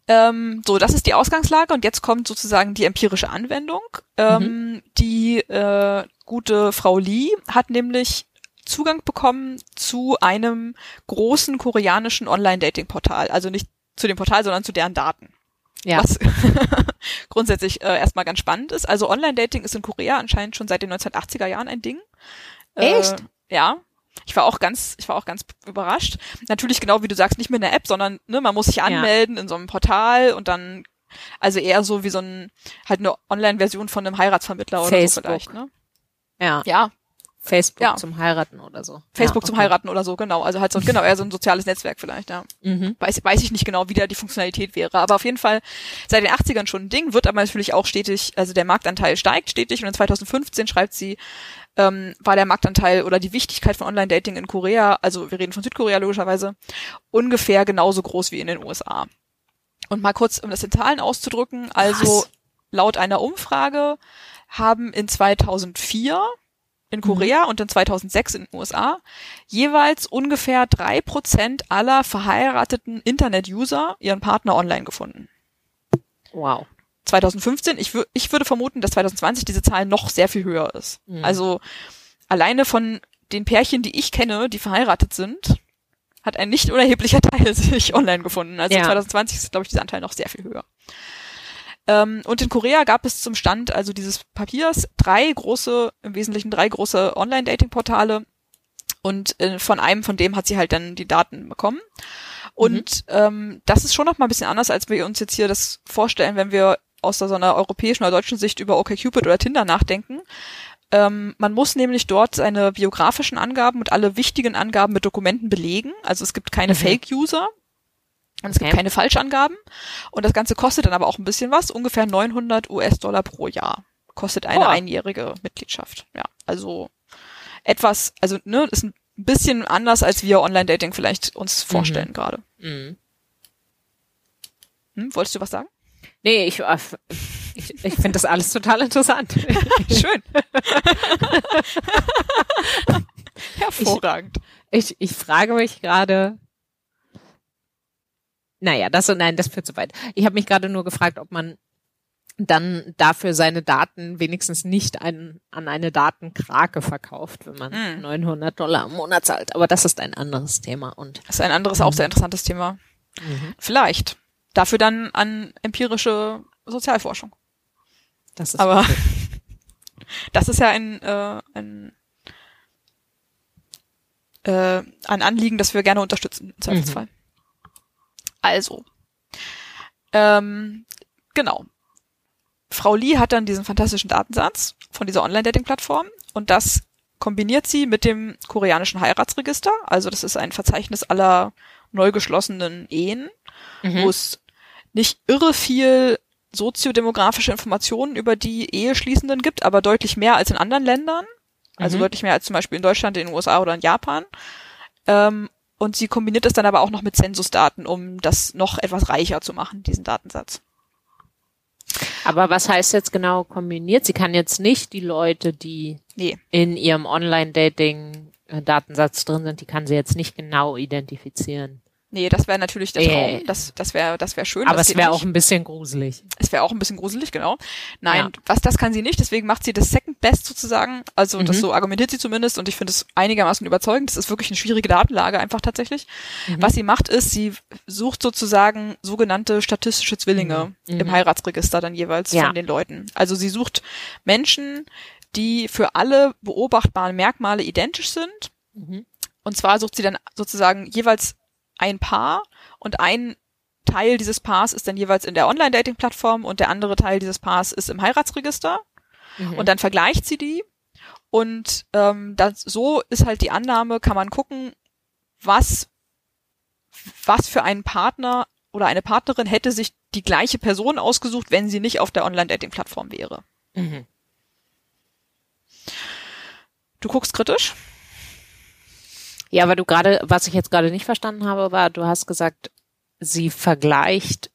Ähm, so, das ist die Ausgangslage und jetzt kommt sozusagen die empirische Anwendung. Ähm, mhm. Die äh, gute Frau Lee hat nämlich Zugang bekommen zu einem großen koreanischen Online-Dating-Portal. Also nicht zu dem Portal, sondern zu deren Daten. Ja. Was grundsätzlich äh, erstmal ganz spannend ist. Also Online-Dating ist in Korea anscheinend schon seit den 1980er Jahren ein Ding. Echt? Äh, ja. Ich war auch ganz, ich war auch ganz überrascht. Natürlich genau wie du sagst, nicht mit einer App, sondern ne, man muss sich anmelden ja. in so einem Portal und dann Also eher so wie so ein, halt eine Online-Version von einem Heiratsvermittler oder Facebook. so vielleicht, ne? Ja. Ja, Facebook ja. zum Heiraten oder so. Facebook ja, okay. zum Heiraten oder so, genau. Also halt so, genau, eher so ein soziales Netzwerk vielleicht, ja. Mhm. Weiß, weiß ich nicht genau, wie da die Funktionalität wäre. Aber auf jeden Fall seit den 80ern schon ein Ding, wird aber natürlich auch stetig, also der Marktanteil steigt stetig und in 2015 schreibt sie, ähm, war der Marktanteil oder die Wichtigkeit von Online-Dating in Korea, also wir reden von Südkorea logischerweise, ungefähr genauso groß wie in den USA. Und mal kurz, um das in Zahlen auszudrücken, also Was? laut einer Umfrage haben in 2004 in Korea mhm. und in 2006 in den USA jeweils ungefähr drei Prozent aller verheirateten Internet-User ihren Partner online gefunden. Wow. 2015, ich, ich würde vermuten, dass 2020 diese Zahl noch sehr viel höher ist. Mhm. Also alleine von den Pärchen, die ich kenne, die verheiratet sind, hat ein nicht unerheblicher Teil sich online gefunden. Also ja. 2020 ist, glaube ich, dieser Anteil noch sehr viel höher. Ähm, und in Korea gab es zum Stand also dieses Papiers drei große, im Wesentlichen drei große Online-Dating-Portale. Und äh, von einem von dem hat sie halt dann die Daten bekommen. Und mhm. ähm, das ist schon noch mal ein bisschen anders, als wir uns jetzt hier das vorstellen, wenn wir aus so einer europäischen oder deutschen Sicht über OkCupid oder Tinder nachdenken. Ähm, man muss nämlich dort seine biografischen Angaben und alle wichtigen Angaben mit Dokumenten belegen. Also es gibt keine mhm. Fake-User, und es okay. gibt keine Falschangaben. Und das Ganze kostet dann aber auch ein bisschen was, ungefähr 900 US-Dollar pro Jahr. Kostet eine oh. einjährige Mitgliedschaft. Ja, also etwas, also ne, ist ein bisschen anders, als wir Online-Dating vielleicht uns mhm. vorstellen mhm. gerade. Mhm. Hm, wolltest du was sagen? Nee, ich, äh, ich, ich finde das alles total interessant. Schön. Hervorragend. Ich, ich, ich frage mich gerade, naja, das nein, das führt zu weit. Ich habe mich gerade nur gefragt, ob man dann dafür seine Daten wenigstens nicht ein, an eine Datenkrake verkauft, wenn man hm. 900 Dollar im Monat zahlt. Aber das ist ein anderes Thema. Und das ist ein anderes, auch sehr interessantes Thema. Mhm. Vielleicht. Dafür dann an empirische Sozialforschung. Das ist Aber okay. das ist ja ein, äh, ein, äh, ein Anliegen, das wir gerne unterstützen, im Zweifelsfall. Mhm. Also, ähm, genau. Frau Lee hat dann diesen fantastischen Datensatz von dieser Online-Dating-Plattform und das kombiniert sie mit dem koreanischen Heiratsregister. Also das ist ein Verzeichnis aller neu geschlossenen Ehen, mhm. wo es nicht irre viel soziodemografische Informationen über die Eheschließenden gibt, aber deutlich mehr als in anderen Ländern. Also mhm. deutlich mehr als zum Beispiel in Deutschland, in den USA oder in Japan. Ähm, und sie kombiniert es dann aber auch noch mit Zensusdaten, um das noch etwas reicher zu machen, diesen Datensatz. Aber was heißt jetzt genau kombiniert? Sie kann jetzt nicht die Leute, die nee. in ihrem Online-Dating-Datensatz drin sind, die kann sie jetzt nicht genau identifizieren. Nee, das wäre natürlich der Traum. Äh. Das, das wäre das wäre schön. Aber es wäre auch ein bisschen gruselig. Es wäre auch ein bisschen gruselig, genau. Nein, ja. was das kann sie nicht, deswegen macht sie das Second Best sozusagen. Also mhm. das so argumentiert sie zumindest und ich finde es einigermaßen überzeugend. Das ist wirklich eine schwierige Datenlage einfach tatsächlich. Mhm. Was sie macht ist, sie sucht sozusagen sogenannte statistische Zwillinge mhm. im Heiratsregister dann jeweils ja. von den Leuten. Also sie sucht Menschen, die für alle beobachtbaren Merkmale identisch sind. Mhm. Und zwar sucht sie dann sozusagen jeweils ein Paar und ein Teil dieses Paars ist dann jeweils in der Online-Dating-Plattform und der andere Teil dieses Paars ist im Heiratsregister. Mhm. Und dann vergleicht sie die. Und ähm, das, so ist halt die Annahme, kann man gucken, was, was für einen Partner oder eine Partnerin hätte sich die gleiche Person ausgesucht, wenn sie nicht auf der Online-Dating-Plattform wäre. Mhm. Du guckst kritisch? Ja, aber du gerade, was ich jetzt gerade nicht verstanden habe, war, du hast gesagt, sie vergleicht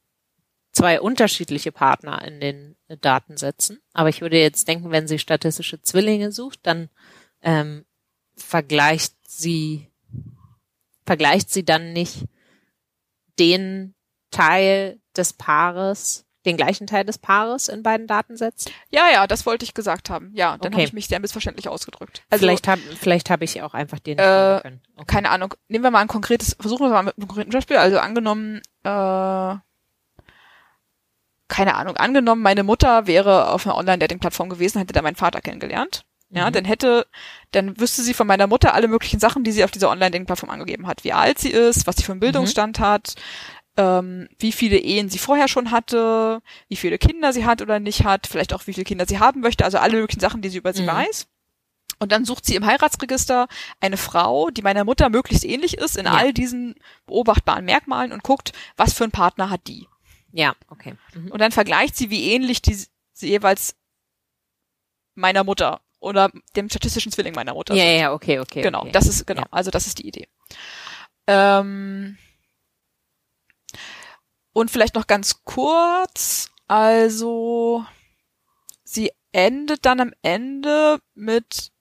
zwei unterschiedliche Partner in den Datensätzen. Aber ich würde jetzt denken, wenn sie statistische Zwillinge sucht, dann ähm, vergleicht sie vergleicht sie dann nicht den Teil des Paares den gleichen Teil des Paares in beiden Datensätzen? Ja, ja, das wollte ich gesagt haben. Ja, dann okay. habe ich mich sehr missverständlich ausgedrückt. Also, vielleicht habe vielleicht hab ich auch einfach den äh, können. Okay. Keine Ahnung. Nehmen wir mal ein konkretes, versuchen wir mal mit einem konkreten Beispiel. Also angenommen, äh, keine Ahnung, angenommen, meine Mutter wäre auf einer Online-Dating-Plattform gewesen, hätte da meinen Vater kennengelernt. Ja, mhm. dann hätte, dann wüsste sie von meiner Mutter alle möglichen Sachen, die sie auf dieser Online-Dating-Plattform angegeben hat. Wie alt sie ist, was sie für einen Bildungsstand mhm. hat, ähm, wie viele Ehen sie vorher schon hatte, wie viele Kinder sie hat oder nicht hat, vielleicht auch wie viele Kinder sie haben möchte, also alle möglichen Sachen, die sie über sie mhm. weiß. Und dann sucht sie im Heiratsregister eine Frau, die meiner Mutter möglichst ähnlich ist in ja. all diesen beobachtbaren Merkmalen und guckt, was für einen Partner hat die. Ja, okay. Mhm. Und dann vergleicht sie, wie ähnlich die sie jeweils meiner Mutter oder dem statistischen Zwilling meiner Mutter. Ja, sind. ja, okay, okay. Genau, okay. das ist genau, ja. also das ist die Idee. Ähm, und vielleicht noch ganz kurz, also sie endet dann am Ende mit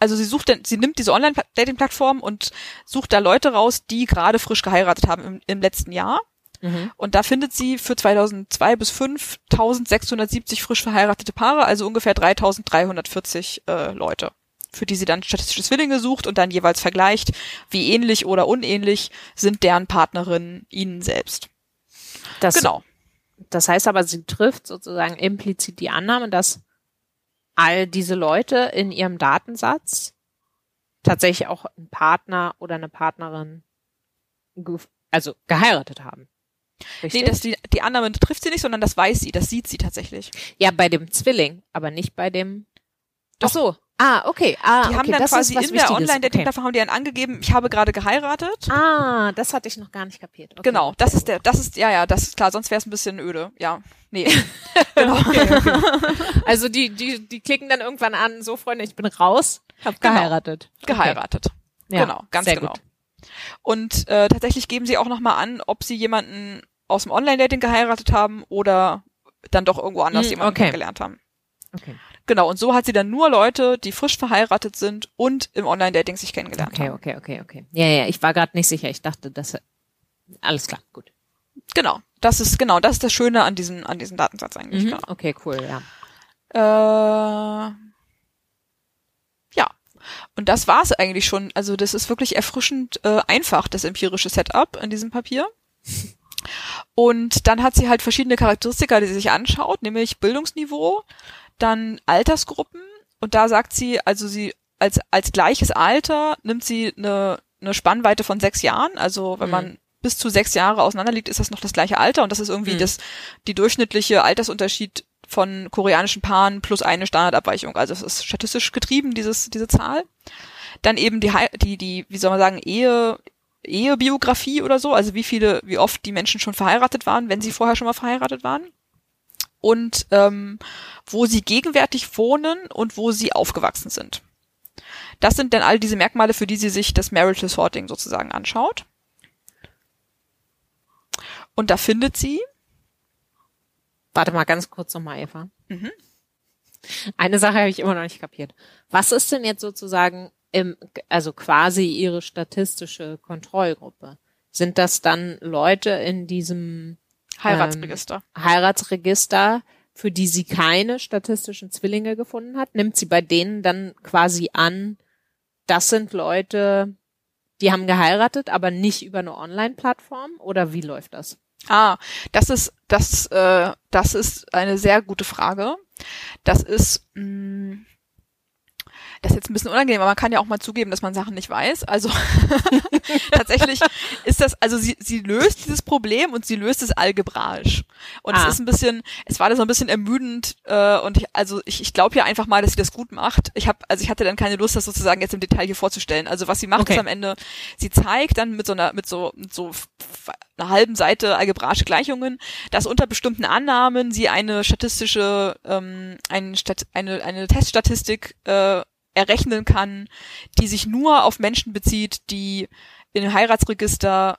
also sie sucht denn, sie nimmt diese Online-Dating-Plattform und sucht da Leute raus, die gerade frisch geheiratet haben im, im letzten Jahr. Mhm. Und da findet sie für 2002 bis 5 1670 frisch verheiratete Paare, also ungefähr 3340 äh, Leute, für die sie dann statistische Zwillinge sucht und dann jeweils vergleicht, wie ähnlich oder unähnlich sind deren Partnerinnen ihnen selbst. Das, genau. Das heißt aber, sie trifft sozusagen implizit die Annahme, dass all diese Leute in ihrem Datensatz tatsächlich auch einen Partner oder eine Partnerin ge also geheiratet haben. Richtig? Nee, das die, die Annahme trifft sie nicht, sondern das weiß sie, das sieht sie tatsächlich. Ja, bei dem Zwilling, aber nicht bei dem. Doch. Ach so, Ah, okay. Ah, die okay. haben dann das quasi in der Online-Dating-Plattform okay. haben die dann angegeben, ich habe gerade geheiratet. Ah, das hatte ich noch gar nicht kapiert. Okay. Genau, das ist der, das ist, ja, ja, das ist klar, sonst wäre es ein bisschen öde. Ja, nee. genau. okay, okay. Also die, die, die klicken dann irgendwann an, so Freunde, ich bin raus, hab genau. geheiratet. Geheiratet. Ja, genau, ganz genau. Gut. Und äh, tatsächlich geben sie auch nochmal an, ob sie jemanden aus dem Online-Dating geheiratet haben oder dann doch irgendwo anders hm, jemanden okay. kennengelernt haben. Okay. Genau, und so hat sie dann nur Leute, die frisch verheiratet sind und im Online-Dating sich kennengelernt okay, haben. Okay, okay, okay, okay. Ja, ja, ich war gerade nicht sicher. Ich dachte, das alles klar, gut. Genau, das ist genau, das ist das Schöne an diesem an diesem Datensatz eigentlich. Mhm, genau. Okay, cool, ja. Äh, ja, und das war's eigentlich schon. Also das ist wirklich erfrischend äh, einfach das empirische Setup in diesem Papier. Und dann hat sie halt verschiedene Charakteristika, die sie sich anschaut, nämlich Bildungsniveau, dann Altersgruppen und da sagt sie, also sie als, als gleiches Alter nimmt sie eine, eine Spannweite von sechs Jahren. Also wenn mhm. man bis zu sechs Jahre auseinander liegt, ist das noch das gleiche Alter und das ist irgendwie mhm. das, die durchschnittliche Altersunterschied von koreanischen Paaren plus eine Standardabweichung. Also es ist statistisch getrieben, dieses, diese Zahl. Dann eben die, die, die, wie soll man sagen, Ehe, Ehebiografie oder so, also wie viele, wie oft die Menschen schon verheiratet waren, wenn sie vorher schon mal verheiratet waren und ähm, wo sie gegenwärtig wohnen und wo sie aufgewachsen sind. Das sind dann all diese Merkmale, für die sie sich das Marital Sorting sozusagen anschaut. Und da findet sie. Warte mal ganz kurz nochmal, Eva. Mhm. Eine Sache habe ich immer noch nicht kapiert. Was ist denn jetzt sozusagen im, also quasi ihre statistische Kontrollgruppe? Sind das dann Leute in diesem Heiratsregister. Ähm, Heiratsregister, für die sie keine statistischen Zwillinge gefunden hat, nimmt sie bei denen dann quasi an, das sind Leute, die haben geheiratet, aber nicht über eine Online-Plattform oder wie läuft das? Ah, das ist das äh, das ist eine sehr gute Frage. Das ist mh, mm, das ist jetzt ein bisschen unangenehm, aber man kann ja auch mal zugeben, dass man Sachen nicht weiß. Also tatsächlich ist das, also sie, sie löst dieses Problem und sie löst es algebraisch. Und ah. es ist ein bisschen, es war da so ein bisschen ermüdend äh, und ich, also ich, ich glaube ja einfach mal, dass sie das gut macht. Ich habe, also ich hatte dann keine Lust, das sozusagen jetzt im Detail hier vorzustellen. Also was sie macht, okay. ist am Ende, sie zeigt dann mit so einer, mit so, mit so einer halben Seite algebraische Gleichungen, dass unter bestimmten Annahmen sie eine statistische, ähm, ein Stat eine, eine Teststatistik äh, errechnen kann, die sich nur auf Menschen bezieht, die in dem Heiratsregister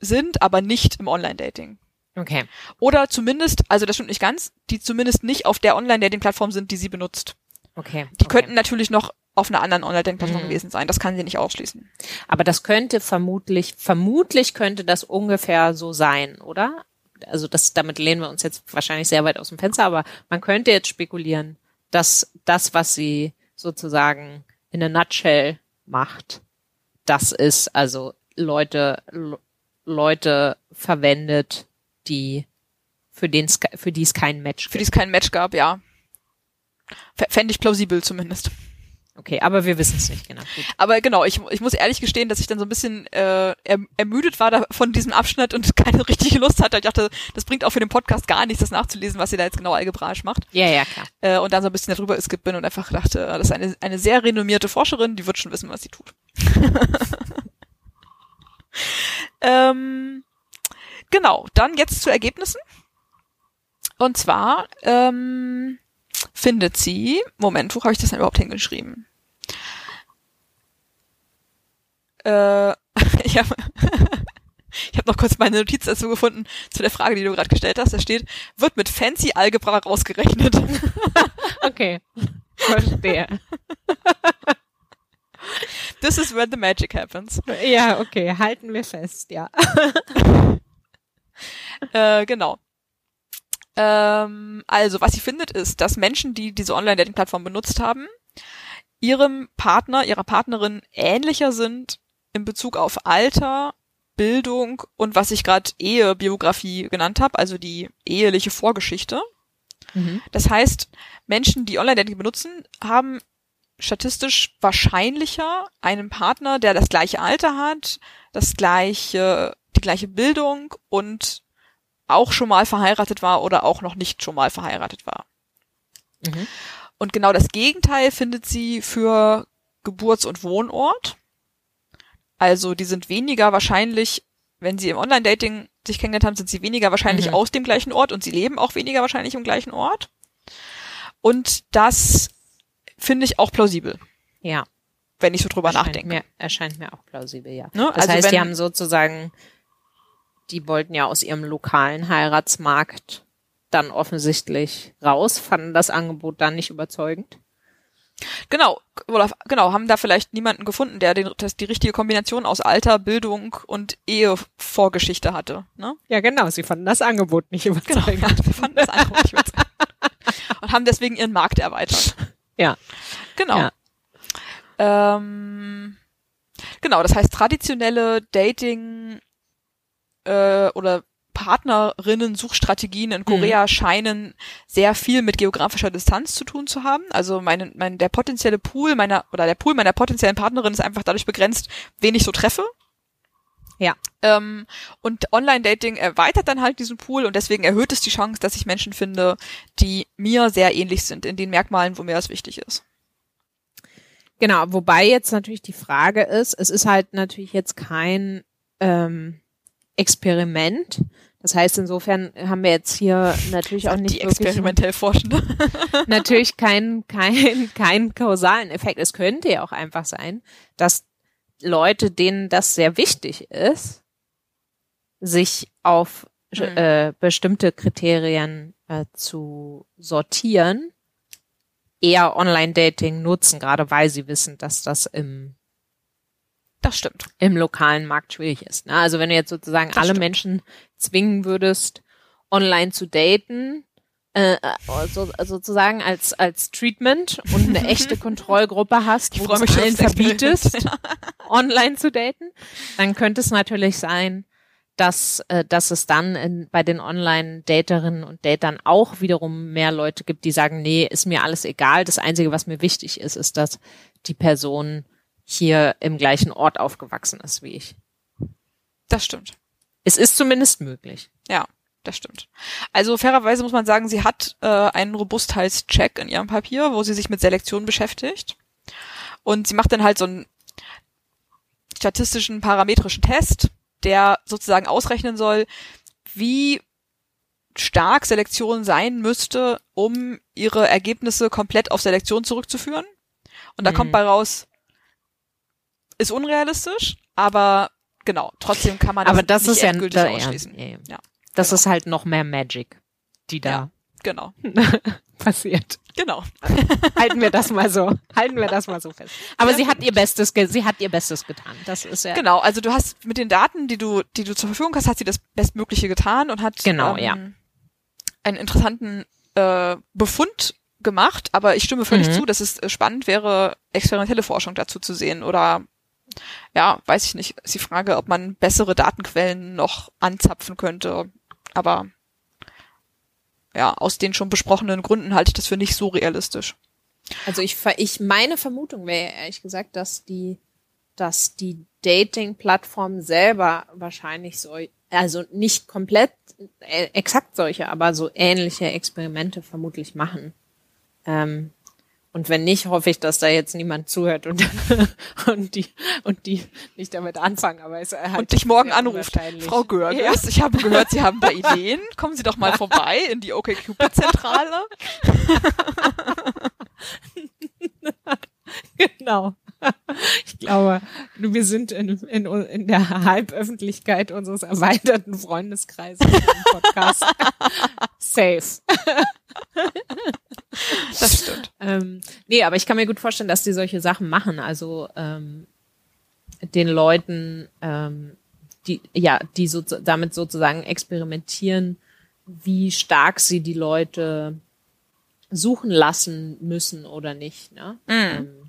sind, aber nicht im Online-Dating. Okay. Oder zumindest, also das stimmt nicht ganz, die zumindest nicht auf der Online-Dating-Plattform sind, die sie benutzt. Okay. Die okay. könnten natürlich noch auf einer anderen Online-Dating-Plattform mhm. gewesen sein. Das kann sie nicht ausschließen. Aber das könnte vermutlich, vermutlich könnte das ungefähr so sein, oder? Also das, damit lehnen wir uns jetzt wahrscheinlich sehr weit aus dem Fenster, aber man könnte jetzt spekulieren, dass das, was sie sozusagen in a nutshell macht, das ist also Leute, Leute verwendet, die für den für die es kein Match gibt. Für die es kein Match gab, ja. Fände ich plausibel zumindest. Okay, aber wir wissen es nicht genau. Gut. Aber genau, ich, ich muss ehrlich gestehen, dass ich dann so ein bisschen äh, ermüdet war da von diesem Abschnitt und keine richtige Lust hatte. Ich dachte, das bringt auch für den Podcast gar nichts, das nachzulesen, was ihr da jetzt genau algebraisch macht. Ja, ja, klar. Äh, und dann so ein bisschen darüber geskippt bin und einfach dachte, das ist eine, eine sehr renommierte Forscherin, die wird schon wissen, was sie tut. ähm, genau, dann jetzt zu Ergebnissen. Und zwar ähm, findet sie, Moment, wo habe ich das denn überhaupt hingeschrieben? Äh, ich habe ich hab noch kurz meine Notiz dazu gefunden, zu der Frage, die du gerade gestellt hast. Da steht, wird mit Fancy Algebra rausgerechnet. okay, verstehe. This is where the magic happens. Ja, okay, halten wir fest, ja. äh, genau. Ähm, also, was sie findet, ist, dass Menschen, die diese Online-Dating-Plattform benutzt haben, ihrem Partner, ihrer Partnerin ähnlicher sind in Bezug auf Alter, Bildung und was ich gerade Ehebiografie genannt habe, also die eheliche Vorgeschichte. Mhm. Das heißt, Menschen, die Online-Dating benutzen, haben statistisch wahrscheinlicher einen Partner, der das gleiche Alter hat, das gleiche, die gleiche Bildung und auch schon mal verheiratet war oder auch noch nicht schon mal verheiratet war. Mhm. Und genau das Gegenteil findet sie für Geburts- und Wohnort. Also die sind weniger wahrscheinlich, wenn sie im Online-Dating sich kennengelernt haben, sind sie weniger wahrscheinlich mhm. aus dem gleichen Ort und sie leben auch weniger wahrscheinlich im gleichen Ort. Und das finde ich auch plausibel. Ja. Wenn ich so drüber erscheint nachdenke. Mir, erscheint mir auch plausibel, ja. Ne? Das also heißt, wenn, die haben sozusagen die wollten ja aus ihrem lokalen Heiratsmarkt dann offensichtlich raus, fanden das Angebot dann nicht überzeugend. Genau, oder genau, haben da vielleicht niemanden gefunden, der den, das, die richtige Kombination aus Alter, Bildung und Ehevorgeschichte hatte. Ne? Ja, genau, sie fanden das Angebot nicht überzeugend. Genau, ja, sie fanden das Angebot nicht überzeugend. und haben deswegen ihren Markt erweitert. Ja. Genau. Ja. Ähm, genau, das heißt, traditionelle Dating äh, oder Partnerinnen-Suchstrategien in Korea mhm. scheinen sehr viel mit geografischer Distanz zu tun zu haben. Also mein, mein, der potenzielle Pool meiner, oder der Pool meiner potenziellen Partnerin ist einfach dadurch begrenzt, wen ich so treffe. Ja. Ähm, und Online-Dating erweitert dann halt diesen Pool und deswegen erhöht es die Chance, dass ich Menschen finde, die mir sehr ähnlich sind in den Merkmalen, wo mir das wichtig ist. Genau, wobei jetzt natürlich die Frage ist, es ist halt natürlich jetzt kein ähm, Experiment. Das heißt, insofern haben wir jetzt hier natürlich auch nicht die experimentell Forschende. natürlich keinen kein, kein kausalen Effekt. Es könnte ja auch einfach sein, dass Leute, denen das sehr wichtig ist, sich auf mhm. äh, bestimmte Kriterien äh, zu sortieren, eher Online-Dating nutzen, gerade weil sie wissen, dass das im das stimmt. Im lokalen Markt schwierig ist. Ne? Also wenn du jetzt sozusagen das alle stimmt. Menschen zwingen würdest, online zu daten, äh, also sozusagen als als Treatment und eine echte Kontrollgruppe hast, wo du allen verbietest, online zu daten, dann könnte es natürlich sein, dass äh, dass es dann in, bei den Online-Daterinnen und Datern auch wiederum mehr Leute gibt, die sagen, nee, ist mir alles egal. Das Einzige, was mir wichtig ist, ist, dass die Person hier im gleichen Ort aufgewachsen ist wie ich. Das stimmt. Es ist zumindest möglich. Ja, das stimmt. Also fairerweise muss man sagen, sie hat äh, einen Robustheitscheck in ihrem Papier, wo sie sich mit Selektion beschäftigt. Und sie macht dann halt so einen statistischen parametrischen Test, der sozusagen ausrechnen soll, wie stark Selektion sein müsste, um ihre Ergebnisse komplett auf Selektion zurückzuführen. Und da mhm. kommt bei raus ist unrealistisch, aber genau, trotzdem kann man das, aber das nicht ist ja, ausschließen. Ja, ja. ja das genau. ist halt noch mehr Magic, die da ja, genau. passiert. Genau. Halten wir das mal so. Halten wir das mal so fest. Aber sie hat ihr Bestes, sie hat ihr Bestes getan. Das ist ja. Genau. Also du hast mit den Daten, die du, die du zur Verfügung hast, hat sie das Bestmögliche getan und hat genau, ähm, ja. einen interessanten äh, Befund gemacht. Aber ich stimme völlig mhm. zu, dass es spannend wäre, experimentelle Forschung dazu zu sehen oder ja, weiß ich nicht, ist die Frage, ob man bessere Datenquellen noch anzapfen könnte. Aber ja, aus den schon besprochenen Gründen halte ich das für nicht so realistisch. Also ich, ich meine Vermutung wäre ehrlich gesagt, dass die, dass die Dating-Plattformen selber wahrscheinlich so, also nicht komplett äh, exakt solche, aber so ähnliche Experimente vermutlich machen. Ähm, und wenn nicht, hoffe ich, dass da jetzt niemand zuhört und, und die und die nicht damit anfangen. Aber es halt und dich morgen anruft, Frau Görges. Ja. Ich habe gehört, Sie haben da Ideen. Kommen Sie doch mal vorbei in die OkCupid-Zentrale. genau. Ich glaube, wir sind in, in, in der Halböffentlichkeit unseres erweiterten Freundeskreises im Podcast safe. Das stimmt. ähm, nee, aber ich kann mir gut vorstellen, dass die solche Sachen machen. Also ähm, den Leuten, ähm, die ja, die so damit sozusagen experimentieren, wie stark sie die Leute suchen lassen müssen oder nicht. Ne? Mhm. Ähm,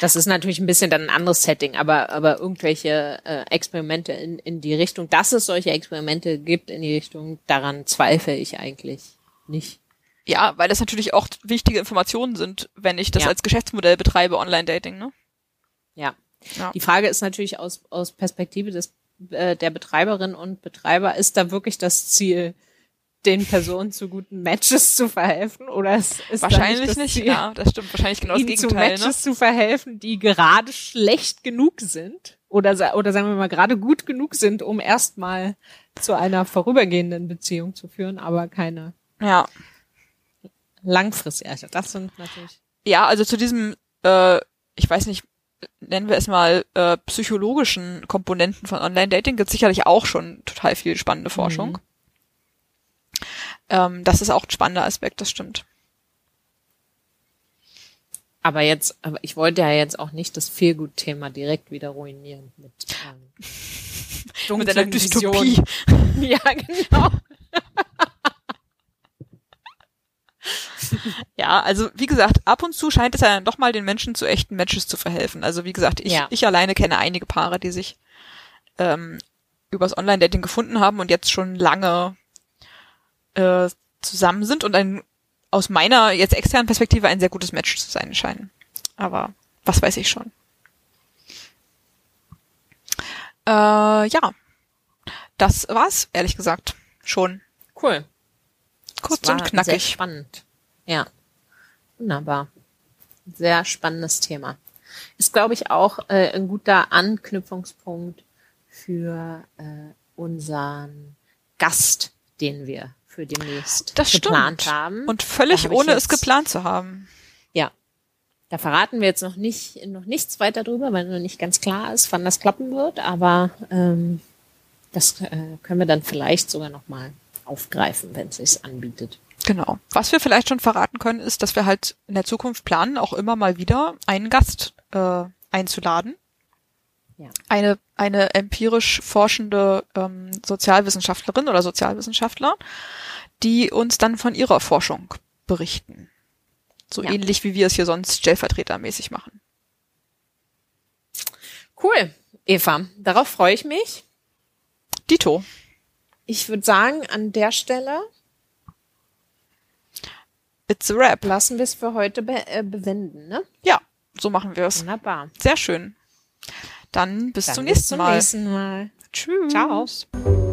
das ist natürlich ein bisschen dann ein anderes Setting, aber, aber irgendwelche äh, Experimente in, in die Richtung, dass es solche Experimente gibt in die Richtung, daran zweifle ich eigentlich nicht. Ja, weil das natürlich auch wichtige Informationen sind, wenn ich das ja. als Geschäftsmodell betreibe, Online-Dating, ne? Ja. ja. Die Frage ist natürlich aus, aus Perspektive des, äh, der Betreiberin und Betreiber, ist da wirklich das Ziel, den Personen zu guten Matches zu verhelfen oder ist wahrscheinlich nicht, nicht Ziel, ja das stimmt. Wahrscheinlich genau das Gegenteil zu Matches ne? zu verhelfen die gerade schlecht genug sind oder oder sagen wir mal gerade gut genug sind um erstmal zu einer vorübergehenden Beziehung zu führen aber keine ja. langfristig also das sind natürlich ja also zu diesem äh, ich weiß nicht nennen wir es mal äh, psychologischen Komponenten von Online Dating gibt sicherlich auch schon total viel spannende Forschung. Mhm ähm, das ist auch ein spannender Aspekt, das stimmt. Aber jetzt, aber ich wollte ja jetzt auch nicht das Feelgood-Thema direkt wieder ruinieren mit, ähm, mit einer Dystopie. ja, genau. ja, also wie gesagt, ab und zu scheint es ja dann doch mal den Menschen zu echten Matches zu verhelfen. Also wie gesagt, ich, ja. ich alleine kenne einige Paare, die sich ähm, übers Online-Dating gefunden haben und jetzt schon lange äh, zusammen sind und ein aus meiner jetzt externen Perspektive ein sehr gutes Match zu sein scheinen. Aber was weiß ich schon. Äh, ja. Das war's, ehrlich gesagt, schon. Cool. Kurz und knackig. Sehr spannend. Ja. Wunderbar. Sehr spannendes Thema. Ist, glaube ich, auch äh, ein guter Anknüpfungspunkt für äh, unseren Gast, den wir für demnächst das geplant stimmt. haben. Und völlig ohne es geplant zu haben. Ja. Da verraten wir jetzt noch nicht noch nichts weiter drüber, weil noch nicht ganz klar ist, wann das klappen wird, aber ähm, das äh, können wir dann vielleicht sogar noch mal aufgreifen, wenn es sich anbietet. Genau. Was wir vielleicht schon verraten können, ist, dass wir halt in der Zukunft planen, auch immer mal wieder einen Gast äh, einzuladen. Ja. Eine, eine empirisch forschende ähm, Sozialwissenschaftlerin oder Sozialwissenschaftler, die uns dann von ihrer Forschung berichten. So ja. ähnlich wie wir es hier sonst stellvertretermäßig machen. Cool, Eva. Darauf freue ich mich. Dito. Ich würde sagen, an der Stelle It's a wrap. Lassen wir es für heute be äh, bewenden, ne? Ja, so machen wir es. Wunderbar. Sehr schön. Dann bis Dann zum nächsten bis zum Mal. nächsten Mal. Tschüss. Ciao.